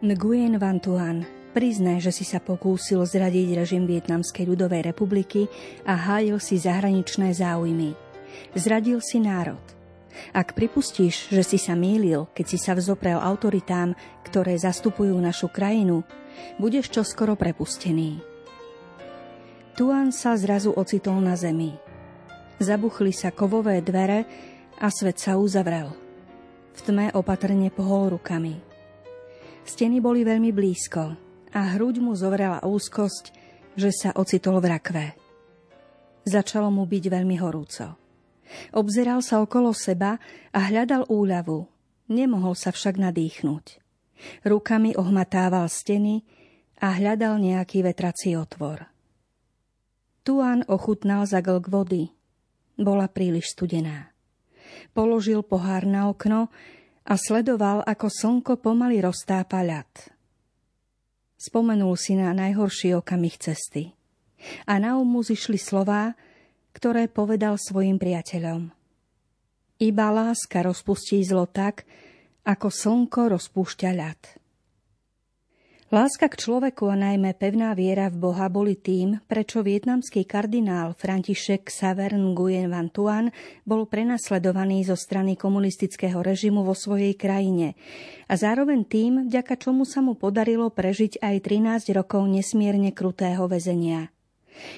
Nguyen Van Tuan, priznaj, že si sa pokúsil zradiť režim Vietnamskej ľudovej republiky a hájil si zahraničné záujmy. Zradil si národ. Ak pripustíš, že si sa mýlil, keď si sa vzoprel autoritám, ktoré zastupujú našu krajinu, budeš čoskoro prepustený. Tuan sa zrazu ocitol na zemi. Zabuchli sa kovové dvere a svet sa uzavrel. V tme opatrne pohol rukami. Steny boli veľmi blízko a hruď mu zovrela úzkosť, že sa ocitol v rakve. Začalo mu byť veľmi horúco. Obzeral sa okolo seba a hľadal úľavu. Nemohol sa však nadýchnuť. Rukami ohmatával steny a hľadal nejaký vetrací otvor. Tuan ochutnal za glk vody. Bola príliš studená. Položil pohár na okno a sledoval, ako slnko pomaly roztápa ľad. Spomenul si na najhorší okamih cesty. A na um mu zišli slová, ktoré povedal svojim priateľom. Iba láska rozpustí zlo tak, ako slnko rozpúšťa ľad. Láska k človeku a najmä pevná viera v Boha boli tým, prečo vietnamský kardinál František Savern Nguyen Van Tuan bol prenasledovaný zo strany komunistického režimu vo svojej krajine a zároveň tým, vďaka čomu sa mu podarilo prežiť aj 13 rokov nesmierne krutého väzenia.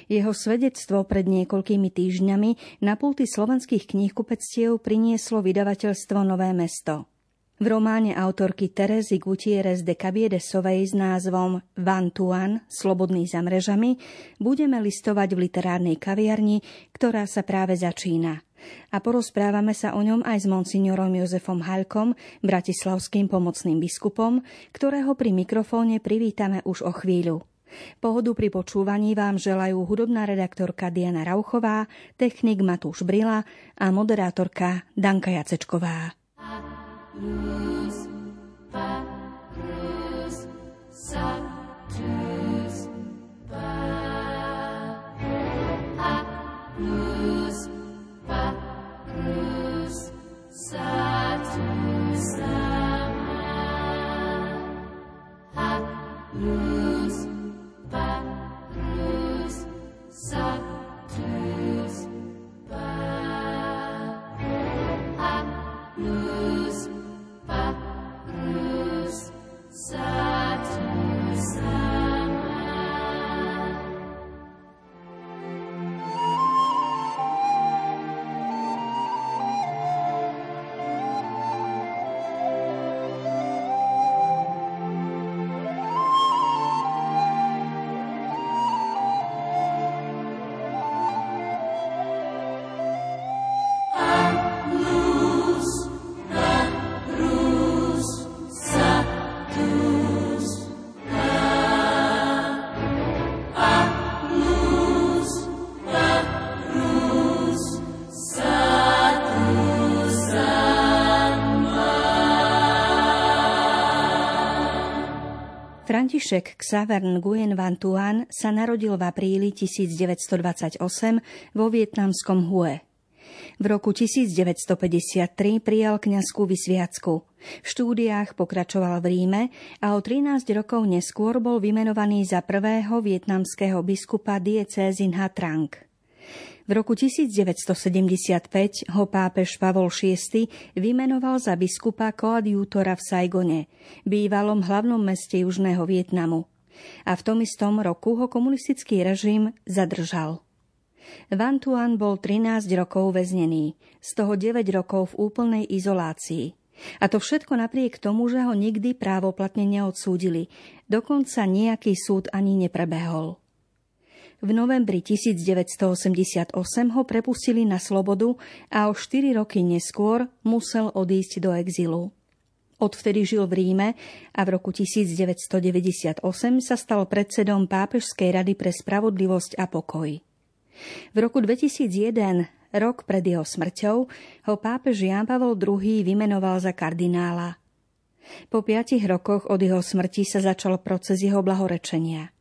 Jeho svedectvo pred niekoľkými týždňami na pulty slovenských kníhkupectiev prinieslo vydavateľstvo Nové mesto – v románe autorky Terezy Gutierrez de Cabiedesovej s názvom Van Tuan, Slobodný za mrežami, budeme listovať v literárnej kaviarni, ktorá sa práve začína. A porozprávame sa o ňom aj s monsignorom Jozefom Halkom, bratislavským pomocným biskupom, ktorého pri mikrofóne privítame už o chvíľu. Pohodu pri počúvaní vám želajú hudobná redaktorka Diana Rauchová, technik Matúš Brila a moderátorka Danka Jacečková. mm František Xavern Nguyen Van Tuan sa narodil v apríli 1928 vo vietnamskom Hue. V roku 1953 prijal kňazskú vysviacku. V štúdiách pokračoval v Ríme a o 13 rokov neskôr bol vymenovaný za prvého vietnamského biskupa diecézy Nha Trang. V roku 1975 ho pápež Pavol VI vymenoval za biskupa koadjútora v Saigone, bývalom hlavnom meste Južného Vietnamu. A v tom istom roku ho komunistický režim zadržal. Van Tuan bol 13 rokov väznený, z toho 9 rokov v úplnej izolácii. A to všetko napriek tomu, že ho nikdy právoplatne neodsúdili, dokonca nejaký súd ani neprebehol. V novembri 1988 ho prepustili na slobodu a o 4 roky neskôr musel odísť do exilu. Odvtedy žil v Ríme a v roku 1998 sa stal predsedom Pápežskej rady pre spravodlivosť a pokoj. V roku 2001, rok pred jeho smrťou, ho pápež Jan Pavol II vymenoval za kardinála. Po piatich rokoch od jeho smrti sa začal proces jeho blahorečenia –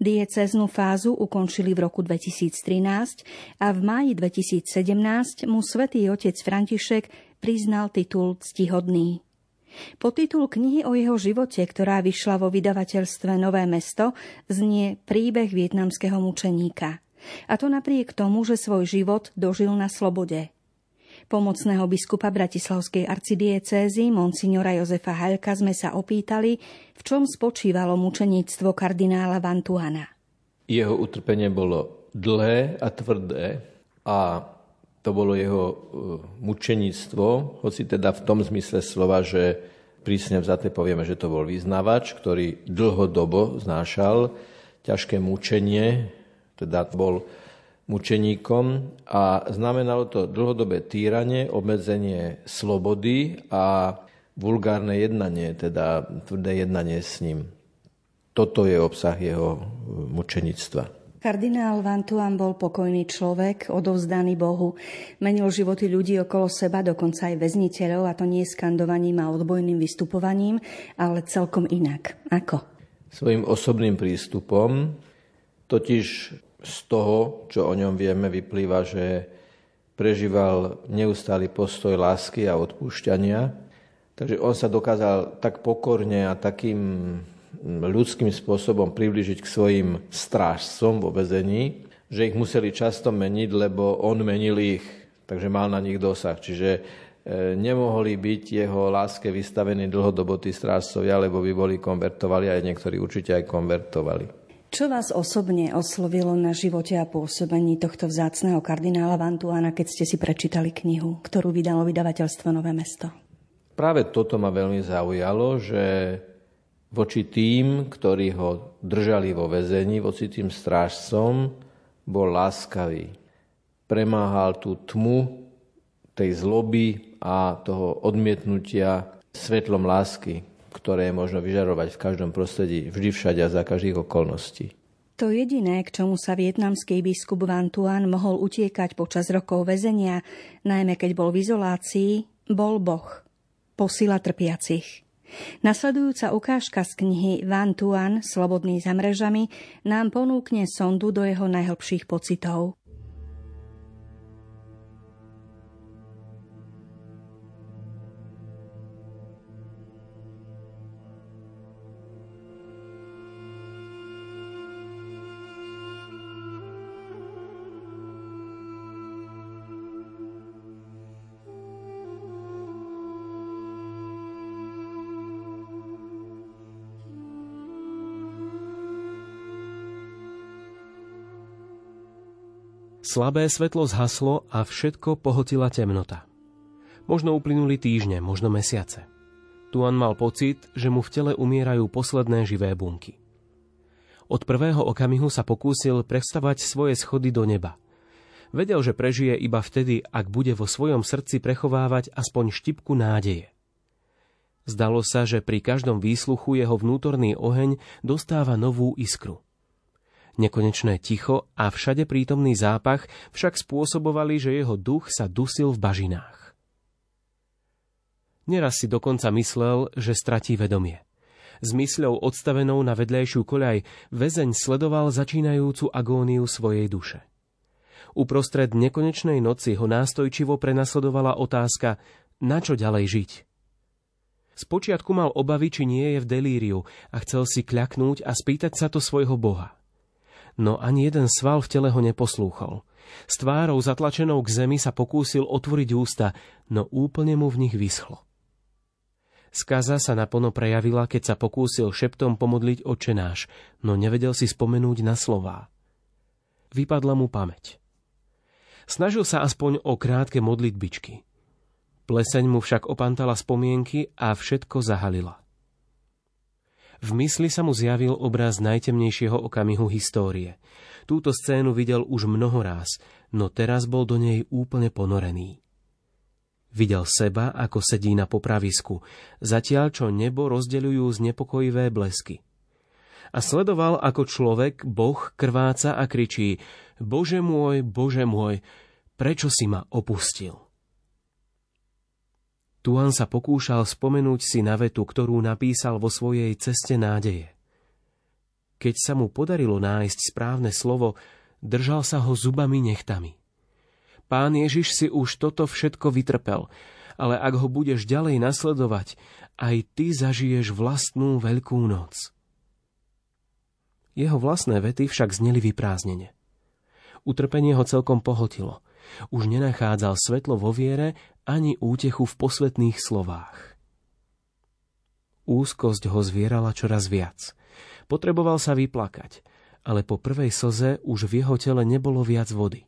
Dieceznú fázu ukončili v roku 2013 a v máji 2017 mu svätý otec František priznal titul ctihodný. Podtitul knihy o jeho živote, ktorá vyšla vo vydavateľstve Nové mesto, znie príbeh vietnamského mučeníka. A to napriek tomu, že svoj život dožil na slobode. Pomocného biskupa Bratislavskej arcidiecézy monsignora Jozefa Halka sme sa opýtali, v čom spočívalo mučeníctvo kardinála Vantuana. Jeho utrpenie bolo dlhé a tvrdé a to bolo jeho e, mučeníctvo, hoci teda v tom zmysle slova, že prísne vzaté povieme, že to bol vyznávač, ktorý dlhodobo znášal ťažké mučenie, teda bol mučeníkom a znamenalo to dlhodobé týranie, obmedzenie slobody a vulgárne jednanie, teda tvrdé jednanie s ním. Toto je obsah jeho mučenictva. Kardinál Vantuan bol pokojný človek, odovzdaný Bohu. Menil životy ľudí okolo seba, dokonca aj väzniteľov, a to nie skandovaním a odbojným vystupovaním, ale celkom inak. Ako? Svojim osobným prístupom, totiž z toho, čo o ňom vieme, vyplýva, že prežíval neustály postoj lásky a odpúšťania. Takže on sa dokázal tak pokorne a takým ľudským spôsobom približiť k svojim strážcom vo vezení, že ich museli často meniť, lebo on menil ich, takže mal na nich dosah. Čiže e, nemohli byť jeho láske vystavení dlhodobo tí strážcovia, lebo by boli konvertovali, aj niektorí určite aj konvertovali. Čo vás osobne oslovilo na živote a pôsobení tohto vzácného kardinála Vantuána, keď ste si prečítali knihu, ktorú vydalo vydavateľstvo Nové mesto? Práve toto ma veľmi zaujalo, že voči tým, ktorí ho držali vo väzení, voči tým strážcom, bol láskavý. Premáhal tú tmu tej zloby a toho odmietnutia svetlom lásky, ktoré je možno vyžarovať v každom prostredí, vždy všade a za každých okolností. To jediné, k čomu sa vietnamský biskup Van Tuan mohol utiekať počas rokov väzenia, najmä keď bol v izolácii, bol Boh, posila trpiacich. Nasledujúca ukážka z knihy Van Tuan, Slobodný za mrežami, nám ponúkne sondu do jeho najhlbších pocitov. Slabé svetlo zhaslo a všetko pohotila temnota. Možno uplynuli týždne, možno mesiace. Tuan mal pocit, že mu v tele umierajú posledné živé bunky. Od prvého okamihu sa pokúsil prestavať svoje schody do neba. Vedel, že prežije iba vtedy, ak bude vo svojom srdci prechovávať aspoň štipku nádeje. Zdalo sa, že pri každom výsluchu jeho vnútorný oheň dostáva novú iskru – Nekonečné ticho a všade prítomný zápach však spôsobovali, že jeho duch sa dusil v bažinách. Neraz si dokonca myslel, že stratí vedomie. S mysľou odstavenou na vedlejšiu koľaj väzeň sledoval začínajúcu agóniu svojej duše. Uprostred nekonečnej noci ho nástojčivo prenasledovala otázka, na čo ďalej žiť. Spočiatku mal obavy, či nie je v delíriu a chcel si kľaknúť a spýtať sa to svojho boha no ani jeden sval v tele ho neposlúchol. S tvárou zatlačenou k zemi sa pokúsil otvoriť ústa, no úplne mu v nich vyschlo. Skaza sa naplno prejavila, keď sa pokúsil šeptom pomodliť očenáš, no nevedel si spomenúť na slová. Vypadla mu pamäť. Snažil sa aspoň o krátke modlitbičky. Pleseň mu však opantala spomienky a všetko zahalila. V mysli sa mu zjavil obraz najtemnejšieho okamihu histórie. Túto scénu videl už mnoho ráz, no teraz bol do nej úplne ponorený. Videl seba, ako sedí na popravisku, zatiaľ čo nebo rozdeľujú znepokojivé blesky. A sledoval, ako človek, Boh, krváca a kričí Bože môj, Bože môj, prečo si ma opustil? Tuan sa pokúšal spomenúť si na vetu, ktorú napísal vo svojej ceste nádeje. Keď sa mu podarilo nájsť správne slovo, držal sa ho zubami nechtami. Pán Ježiš si už toto všetko vytrpel ale ak ho budeš ďalej nasledovať, aj ty zažiješ vlastnú veľkú noc. Jeho vlastné vety však zneli vyprázdnene. Utrpenie ho celkom pohltilo. Už nenachádzal svetlo vo viere ani útechu v posvetných slovách. Úzkosť ho zvierala čoraz viac. Potreboval sa vyplakať, ale po prvej slze už v jeho tele nebolo viac vody.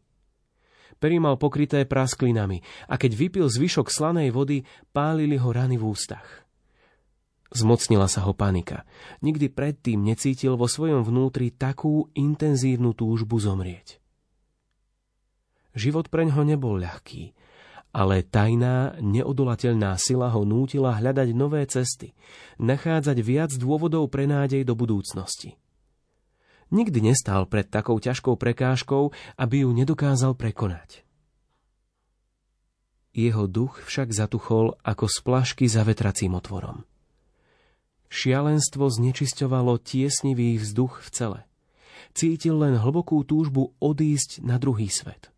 Pery mal pokryté prasklinami a keď vypil zvyšok slanej vody, pálili ho rany v ústach. Zmocnila sa ho panika. Nikdy predtým necítil vo svojom vnútri takú intenzívnu túžbu zomrieť. Život preňho nebol ľahký ale tajná, neodolateľná sila ho nútila hľadať nové cesty, nachádzať viac dôvodov pre nádej do budúcnosti. Nikdy nestál pred takou ťažkou prekážkou, aby ju nedokázal prekonať. Jeho duch však zatuchol ako z plašky za vetracím otvorom. Šialenstvo znečisťovalo tiesnivý vzduch v cele. Cítil len hlbokú túžbu odísť na druhý svet.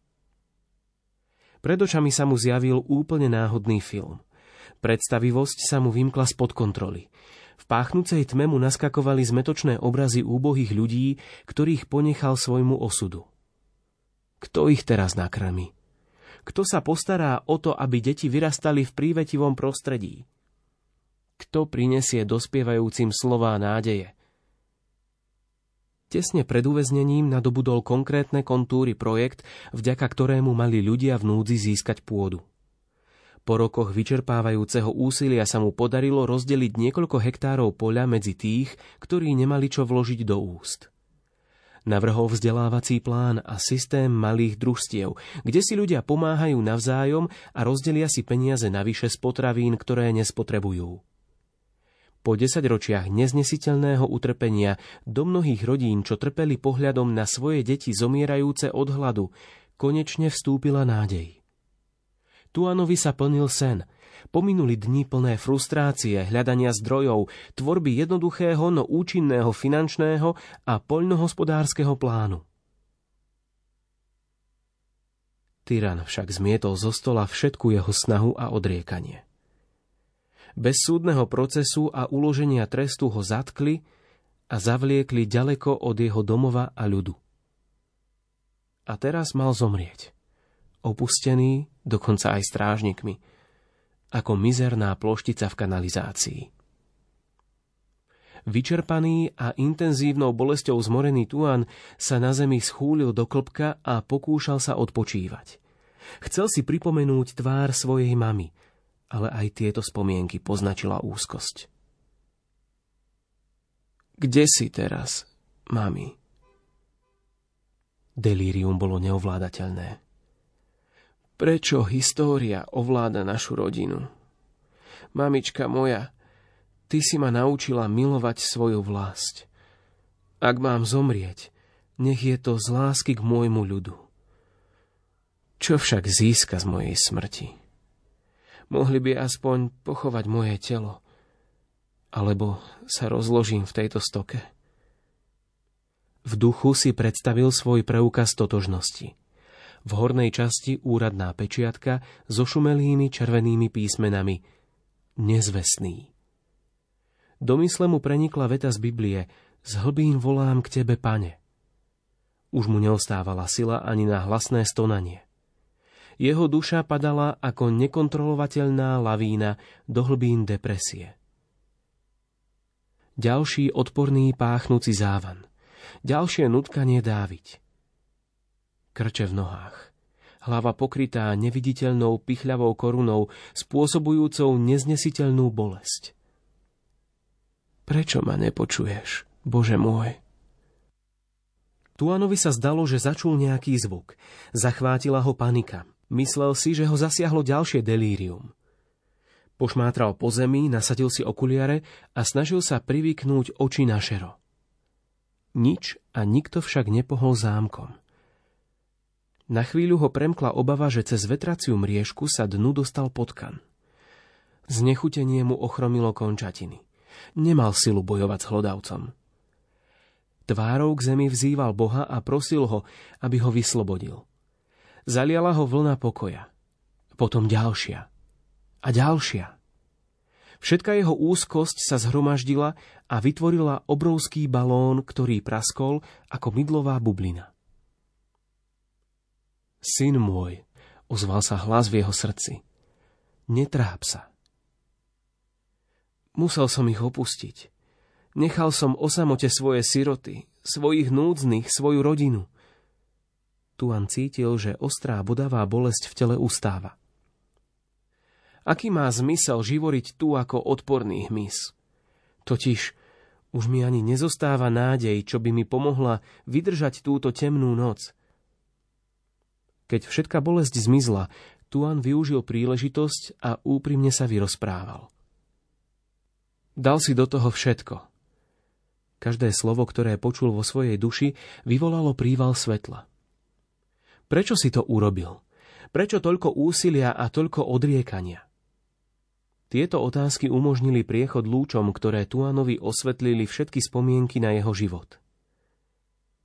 Pred očami sa mu zjavil úplne náhodný film. Predstavivosť sa mu vymkla spod kontroly. V páchnúcej tme mu naskakovali zmetočné obrazy úbohých ľudí, ktorých ponechal svojmu osudu. Kto ich teraz nakrmi? Kto sa postará o to, aby deti vyrastali v prívetivom prostredí? Kto prinesie dospievajúcim slová nádeje? Tesne pred uväznením nadobudol konkrétne kontúry projekt, vďaka ktorému mali ľudia v núdzi získať pôdu. Po rokoch vyčerpávajúceho úsilia sa mu podarilo rozdeliť niekoľko hektárov poľa medzi tých, ktorí nemali čo vložiť do úst. Navrhol vzdelávací plán a systém malých družstiev, kde si ľudia pomáhajú navzájom a rozdelia si peniaze navyše z potravín, ktoré nespotrebujú. Po desaťročiach neznesiteľného utrpenia do mnohých rodín, čo trpeli pohľadom na svoje deti zomierajúce od hladu, konečne vstúpila nádej. Tuanovi sa plnil sen. Pominuli dni plné frustrácie, hľadania zdrojov, tvorby jednoduchého, no účinného finančného a poľnohospodárskeho plánu. Tyran však zmietol zo stola všetku jeho snahu a odriekanie. Bez súdneho procesu a uloženia trestu ho zatkli a zavliekli ďaleko od jeho domova a ľudu. A teraz mal zomrieť. Opustený, dokonca aj strážnikmi, ako mizerná ploštica v kanalizácii. Vyčerpaný a intenzívnou bolesťou zmorený Tuan sa na zemi schúlil do klbka a pokúšal sa odpočívať. Chcel si pripomenúť tvár svojej mamy, ale aj tieto spomienky poznačila úzkosť. Kde si teraz, mami? Delírium bolo neovládateľné. Prečo história ovláda našu rodinu? Mamička moja, ty si ma naučila milovať svoju vlast. Ak mám zomrieť, nech je to z lásky k môjmu ľudu. Čo však získa z mojej smrti? Mohli by aspoň pochovať moje telo. Alebo sa rozložím v tejto stoke. V duchu si predstavil svoj preukaz totožnosti. V hornej časti úradná pečiatka so šumelými červenými písmenami Nezvestný. Do mysle mu prenikla veta z Biblie Z hlbín volám k tebe, pane. Už mu neostávala sila ani na hlasné stonanie. Jeho duša padala ako nekontrolovateľná lavína do hlbín depresie. Ďalší odporný páchnúci závan. Ďalšie nutkanie dáviť. Krče v nohách. Hlava pokrytá neviditeľnou pichľavou korunou, spôsobujúcou neznesiteľnú bolesť. Prečo ma nepočuješ, Bože môj? Tuanovi sa zdalo, že začul nejaký zvuk. Zachvátila ho panika. Myslel si, že ho zasiahlo ďalšie delírium. Pošmátral po zemi, nasadil si okuliare a snažil sa privyknúť oči na šero. Nič a nikto však nepohol zámkom. Na chvíľu ho premkla obava, že cez vetraciu mriežku sa dnu dostal potkan. Znechutenie mu ochromilo končatiny. Nemal silu bojovať s hlodavcom. Tvárou k zemi vzýval Boha a prosil ho, aby ho vyslobodil – Zaliala ho vlna pokoja. Potom ďalšia. a ďalšia. Všetka jeho úzkosť sa zhromaždila a vytvorila obrovský balón, ktorý praskol ako mydlová bublina. Syn môj, ozval sa hlas v jeho srdci, netráp sa. Musel som ich opustiť. Nechal som o samote svoje siroty, svojich núdznych, svoju rodinu. Tuan cítil, že ostrá bodavá bolesť v tele ustáva. Aký má zmysel živoriť tu ako odporný hmyz? Totiž už mi ani nezostáva nádej, čo by mi pomohla vydržať túto temnú noc. Keď všetka bolesť zmizla, Tuan využil príležitosť a úprimne sa vyrozprával. Dal si do toho všetko. Každé slovo, ktoré počul vo svojej duši, vyvolalo príval svetla. Prečo si to urobil? Prečo toľko úsilia a toľko odriekania? Tieto otázky umožnili priechod lúčom, ktoré Tuanovi osvetlili všetky spomienky na jeho život.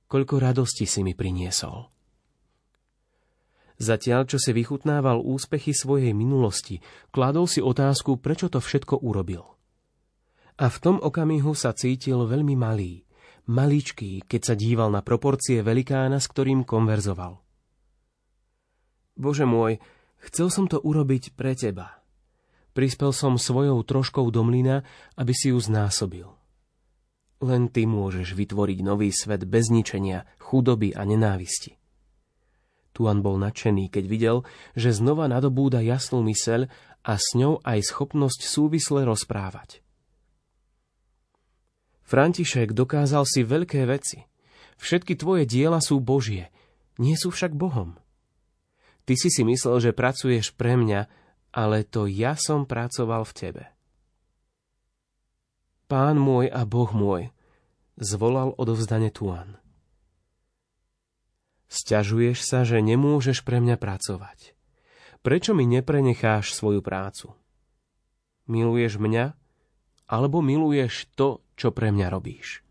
Koľko radosti si mi priniesol. Zatiaľ, čo si vychutnával úspechy svojej minulosti, kladol si otázku, prečo to všetko urobil. A v tom okamihu sa cítil veľmi malý, maličký, keď sa díval na proporcie velikána, s ktorým konverzoval. Bože môj, chcel som to urobiť pre teba – Prispel som svojou troškou do mlyna, aby si ju znásobil. Len ty môžeš vytvoriť nový svet bez ničenia, chudoby a nenávisti. Tuan bol nadšený, keď videl, že znova nadobúda jasnú myseľ a s ňou aj schopnosť súvisle rozprávať. František dokázal si veľké veci. Všetky tvoje diela sú Božie, nie sú však Bohom. Ty si si myslel, že pracuješ pre mňa, ale to ja som pracoval v tebe. Pán môj a Boh môj, zvolal odovzdane Tuan. Sťažuješ sa, že nemôžeš pre mňa pracovať. Prečo mi neprenecháš svoju prácu? Miluješ mňa, alebo miluješ to, čo pre mňa robíš?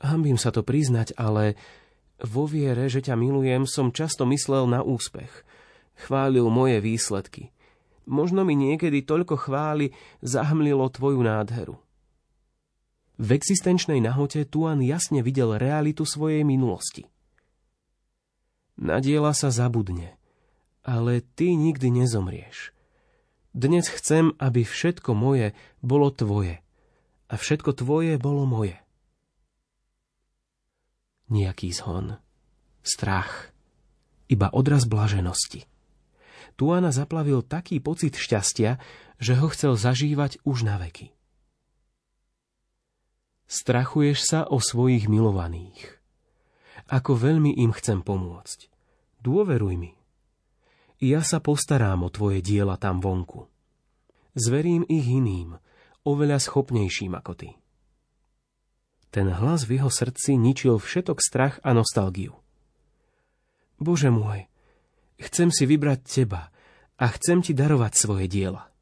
Hambím sa to priznať, ale vo viere, že ťa milujem, som často myslel na úspech – chválil moje výsledky. Možno mi niekedy toľko chvály zahmlilo tvoju nádheru. V existenčnej nahote Tuan jasne videl realitu svojej minulosti. Na diela sa zabudne, ale ty nikdy nezomrieš. Dnes chcem, aby všetko moje bolo tvoje a všetko tvoje bolo moje. Nijaký zhon, strach, iba odraz blaženosti. Tuana zaplavil taký pocit šťastia, že ho chcel zažívať už na veky. Strachuješ sa o svojich milovaných. Ako veľmi im chcem pomôcť. Dôveruj mi. Ja sa postarám o tvoje diela tam vonku. Zverím ich iným, oveľa schopnejším ako ty. Ten hlas v jeho srdci ničil všetok strach a nostalgiu. Bože môj, Chcem si vybrať teba a chcem ti darovať svoje diela.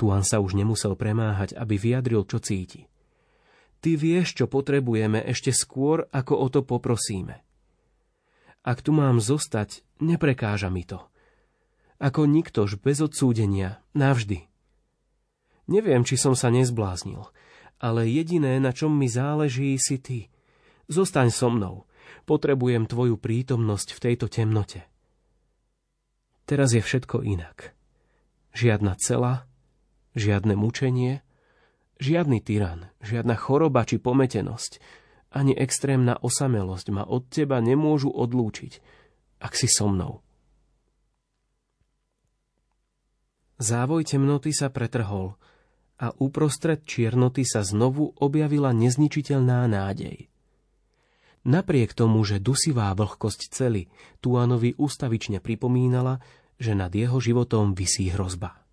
Tuan sa už nemusel premáhať, aby vyjadril, čo cíti. Ty vieš, čo potrebujeme ešte skôr, ako o to poprosíme. Ak tu mám zostať, neprekáža mi to. Ako niktož bez odsúdenia, navždy. Neviem, či som sa nezbláznil, ale jediné, na čom mi záleží, si ty. Zostaň so mnou. Potrebujem tvoju prítomnosť v tejto temnote. Teraz je všetko inak. Žiadna cela, žiadne mučenie, žiadny tyran, žiadna choroba či pometenosť, ani extrémna osamelosť ma od teba nemôžu odlúčiť, ak si so mnou. Závoj temnoty sa pretrhol a uprostred čiernoty sa znovu objavila nezničiteľná nádej. Napriek tomu, že dusivá vlhkosť cely Tuanovi ustavične pripomínala, že nad jeho životom visí hrozba.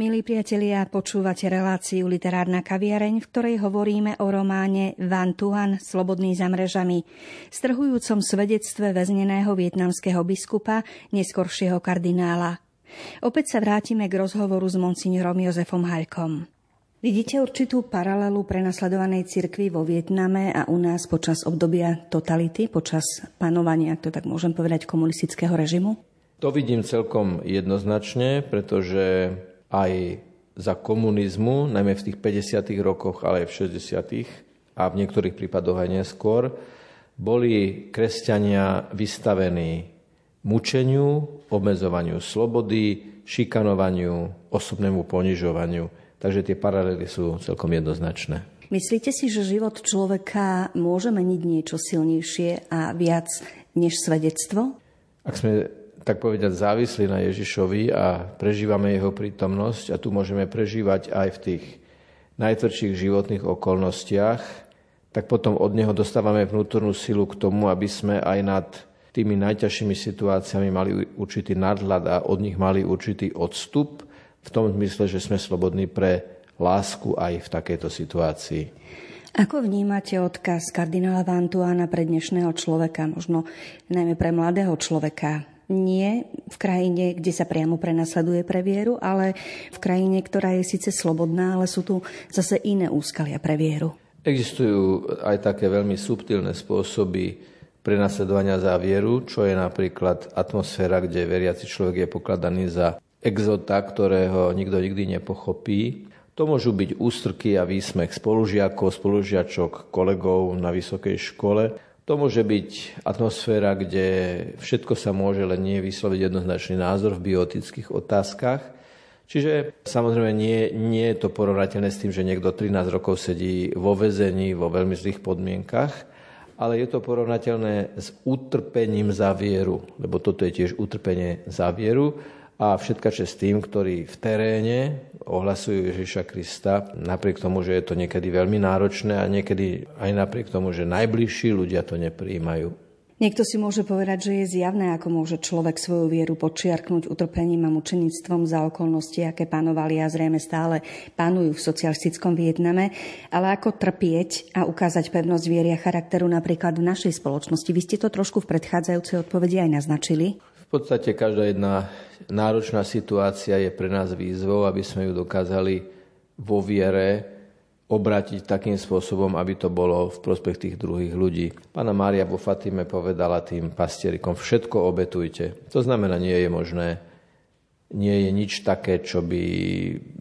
Milí priatelia, počúvate reláciu Literárna kaviareň, v ktorej hovoríme o románe Van Tuan, Slobodný za mrežami, strhujúcom svedectve väzneného vietnamského biskupa, neskoršieho kardinála. Opäť sa vrátime k rozhovoru s monsignorom Jozefom Haľkom. Vidíte určitú paralelu prenasledovanej cirkvi vo Vietname a u nás počas obdobia totality, počas panovania, ak to tak môžem povedať, komunistického režimu? To vidím celkom jednoznačne, pretože aj za komunizmu, najmä v tých 50. rokoch, ale aj v 60. a v niektorých prípadoch aj neskôr, boli kresťania vystavení mučeniu, obmedzovaniu slobody, šikanovaniu, osobnému ponižovaniu. Takže tie paralely sú celkom jednoznačné. Myslíte si, že život človeka môže meniť niečo silnejšie a viac než svedectvo? Ak sme tak povedať, závislí na Ježišovi a prežívame jeho prítomnosť a tu môžeme prežívať aj v tých najtvrdších životných okolnostiach, tak potom od neho dostávame vnútornú silu k tomu, aby sme aj nad tými najťažšími situáciami mali určitý nadhľad a od nich mali určitý odstup v tom zmysle, že sme slobodní pre lásku aj v takejto situácii. Ako vnímate odkaz kardinála Vantuána pre dnešného človeka, možno najmä pre mladého človeka? Nie v krajine, kde sa priamo prenasleduje pre vieru, ale v krajine, ktorá je síce slobodná, ale sú tu zase iné úskalia pre vieru. Existujú aj také veľmi subtilné spôsoby prenasledovania za vieru, čo je napríklad atmosféra, kde veriaci človek je pokladaný za exota, ktorého nikto nikdy nepochopí. To môžu byť ústrky a výsmech spolužiakov, spolužiačok, kolegov na vysokej škole. To môže byť atmosféra, kde všetko sa môže, len nie vysloviť jednoznačný názor v biotických otázkach. Čiže samozrejme nie, nie je to porovnateľné s tým, že niekto 13 rokov sedí vo väzení, vo veľmi zlých podmienkach, ale je to porovnateľné s utrpením za vieru, lebo toto je tiež utrpenie za vieru a všetka čest tým, ktorí v teréne ohlasujú Ježiša Krista, napriek tomu, že je to niekedy veľmi náročné a niekedy aj napriek tomu, že najbližší ľudia to nepríjmajú. Niekto si môže povedať, že je zjavné, ako môže človek svoju vieru počiarknúť utrpením a mučenictvom za okolnosti, aké panovali a zrejme stále panujú v socialistickom Vietname, ale ako trpieť a ukázať pevnosť viery a charakteru napríklad v našej spoločnosti. Vy ste to trošku v predchádzajúcej odpovedi aj naznačili. V podstate každá jedna náročná situácia je pre nás výzvou, aby sme ju dokázali vo viere obrátiť takým spôsobom, aby to bolo v prospech tých druhých ľudí. Pána Mária vo Fatime povedala tým pastierikom, všetko obetujte. To znamená, nie je možné, nie je nič také, čo by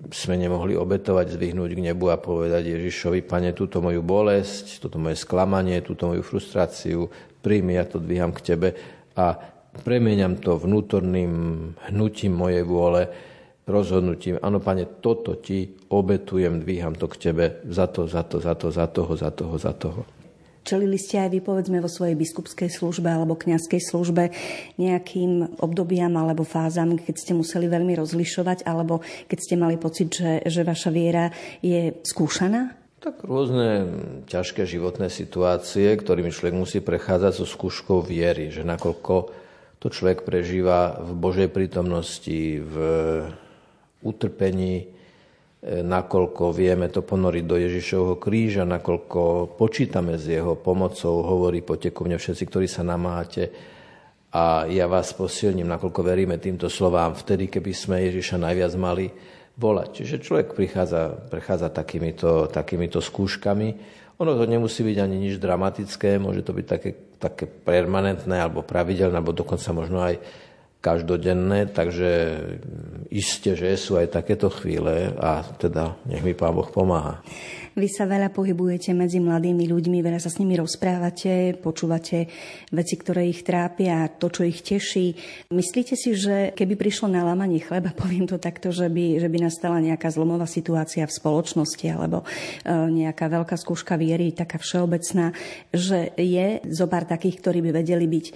sme nemohli obetovať, zvyhnúť k nebu a povedať Ježišovi, pane, túto moju bolesť, túto moje sklamanie, túto moju frustráciu, príjmi, ja to dvíham k tebe a Premeniam to vnútorným hnutím mojej vôle, rozhodnutím. Áno, pane, toto ti obetujem, dvíham to k tebe za to, za to, za to, za toho, za toho, za toho. Čelili ste aj vy, povedzme, vo svojej biskupskej službe alebo kňazskej službe nejakým obdobiam alebo fázam, keď ste museli veľmi rozlišovať, alebo keď ste mali pocit, že, že vaša viera je skúšaná? Tak rôzne ťažké životné situácie, ktorými človek musí prechádzať so skúškou viery, že nakoľko to človek prežíva v Božej prítomnosti, v utrpení, e, nakoľko vieme to ponoriť do Ježišovho kríža, nakoľko počítame s jeho pomocou, hovorí mne všetci, ktorí sa namáhate a ja vás posilním, nakoľko veríme týmto slovám vtedy, keby sme Ježiša najviac mali volať. Čiže človek prichádza, prechádza takýmito, takýmito skúškami. Ono to nemusí byť ani nič dramatické, môže to byť také také permanentné alebo pravidelné, alebo dokonca možno aj každodenné, takže iste, že sú aj takéto chvíle a teda nech mi Pán Boh pomáha. Vy sa veľa pohybujete medzi mladými ľuďmi, veľa sa s nimi rozprávate, počúvate veci, ktoré ich trápia, to, čo ich teší. Myslíte si, že keby prišlo na lámanie chleba, poviem to takto, že by, že by nastala nejaká zlomová situácia v spoločnosti alebo e, nejaká veľká skúška viery, taká všeobecná, že je zo pár takých, ktorí by vedeli byť e,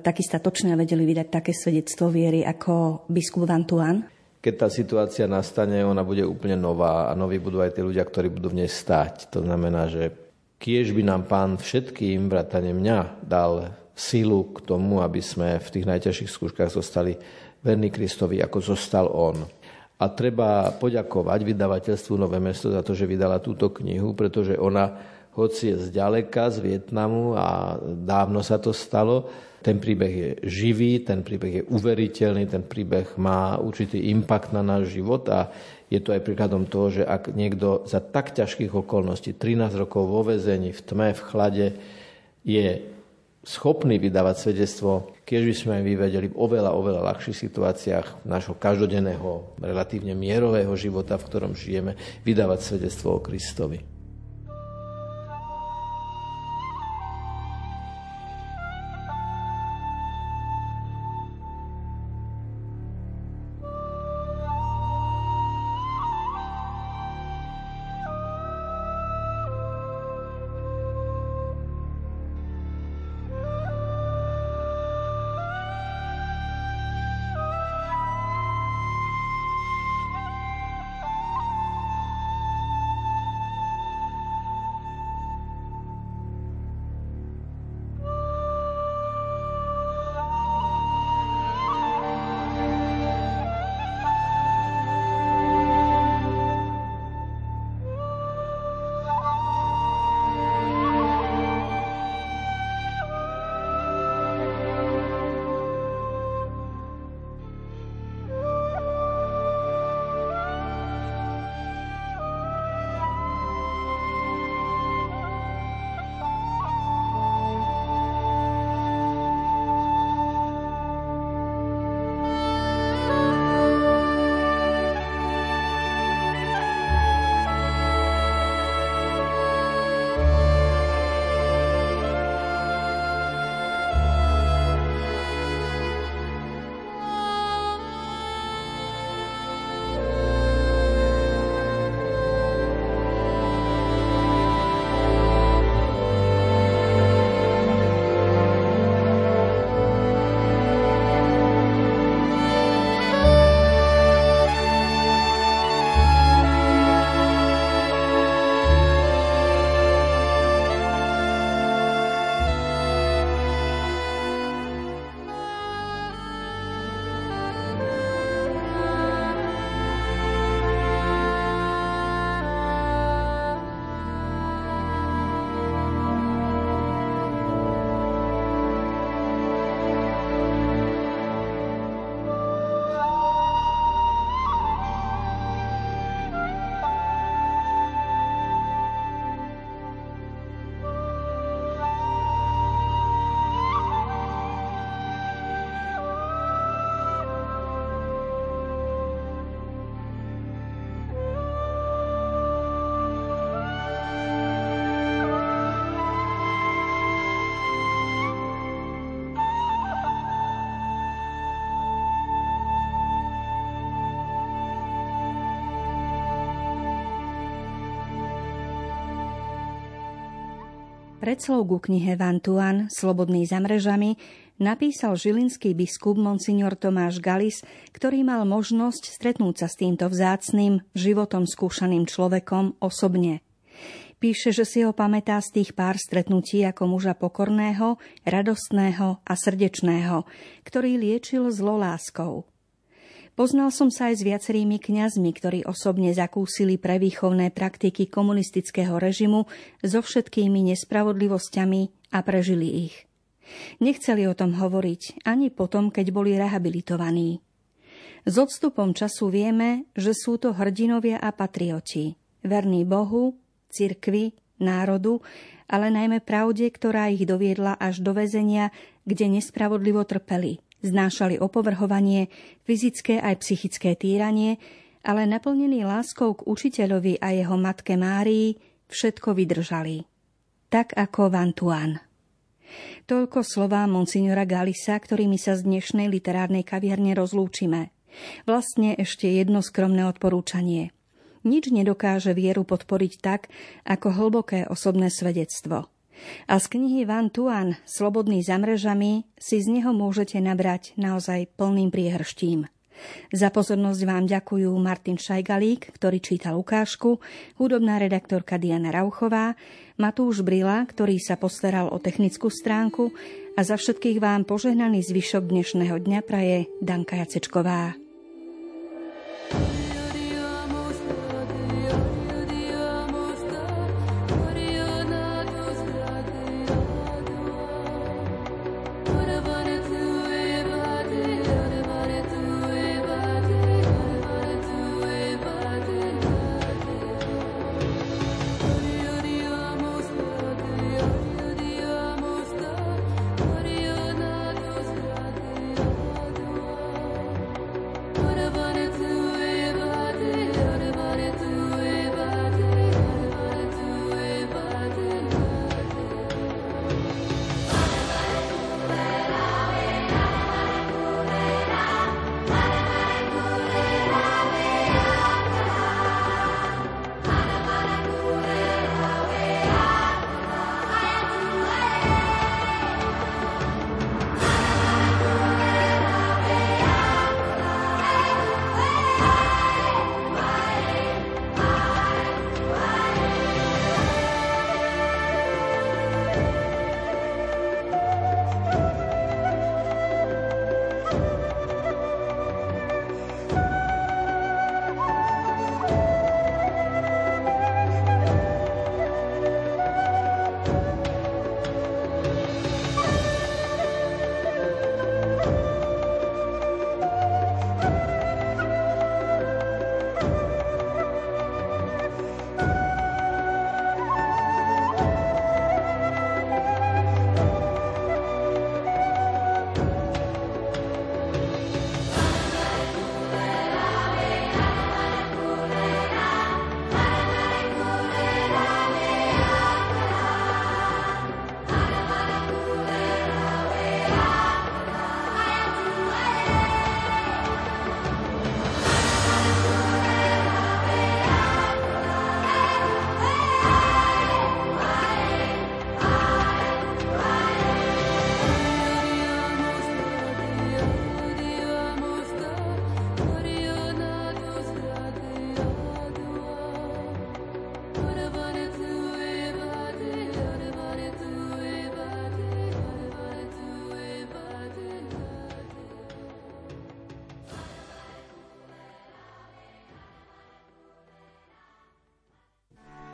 takí statoční a vedeli vydať také svedectvo viery ako biskup Vantuan? Keď tá situácia nastane, ona bude úplne nová a noví budú aj tí ľudia, ktorí budú v nej stáť. To znamená, že kiež by nám pán všetkým, bratane mňa, dal sílu k tomu, aby sme v tých najťažších skúškach zostali verní Kristovi, ako zostal on. A treba poďakovať vydavateľstvu Nové mesto za to, že vydala túto knihu, pretože ona, hoci je zďaleka, z Vietnamu a dávno sa to stalo, ten príbeh je živý, ten príbeh je uveriteľný, ten príbeh má určitý impact na náš život a je to aj príkladom toho, že ak niekto za tak ťažkých okolností, 13 rokov vo vezení, v tme, v chlade, je schopní vydávať svedectvo, keď by sme aj vyvedeli v oveľa, oveľa ľahších situáciách nášho každodenného, relatívne mierového života, v ktorom žijeme, vydávať svedectvo o Kristovi. Predslov ku knihe Vantuan Slobodný za mrežami napísal žilinský biskup Monsignor Tomáš Galis, ktorý mal možnosť stretnúť sa s týmto vzácným, životom skúšaným človekom osobne. Píše, že si ho pamätá z tých pár stretnutí ako muža pokorného, radostného a srdečného, ktorý liečil zlo láskou. Poznal som sa aj s viacerými kňazmi, ktorí osobne zakúsili prevýchovné praktiky komunistického režimu so všetkými nespravodlivosťami a prežili ich. Nechceli o tom hovoriť ani potom, keď boli rehabilitovaní. S odstupom času vieme, že sú to hrdinovia a patrioti, verní Bohu, cirkvi, národu, ale najmä pravde, ktorá ich doviedla až do väzenia, kde nespravodlivo trpeli – Znášali opovrhovanie, fyzické aj psychické týranie, ale naplnení láskou k učiteľovi a jeho matke Márii všetko vydržali. Tak ako Vantuan. Toľko slová monsignora Galisa, ktorými sa z dnešnej literárnej kaviarne rozlúčime. Vlastne ešte jedno skromné odporúčanie. Nič nedokáže vieru podporiť tak, ako hlboké osobné svedectvo – a z knihy Van Tuan Slobodný za mrežami si z neho môžete nabrať naozaj plným priehrštím. Za pozornosť vám ďakujú Martin Šajgalík, ktorý čítal ukážku, hudobná redaktorka Diana Rauchová, Matúš Brila, ktorý sa postaral o technickú stránku a za všetkých vám požehnaný zvyšok dnešného dňa praje Danka Jacečková.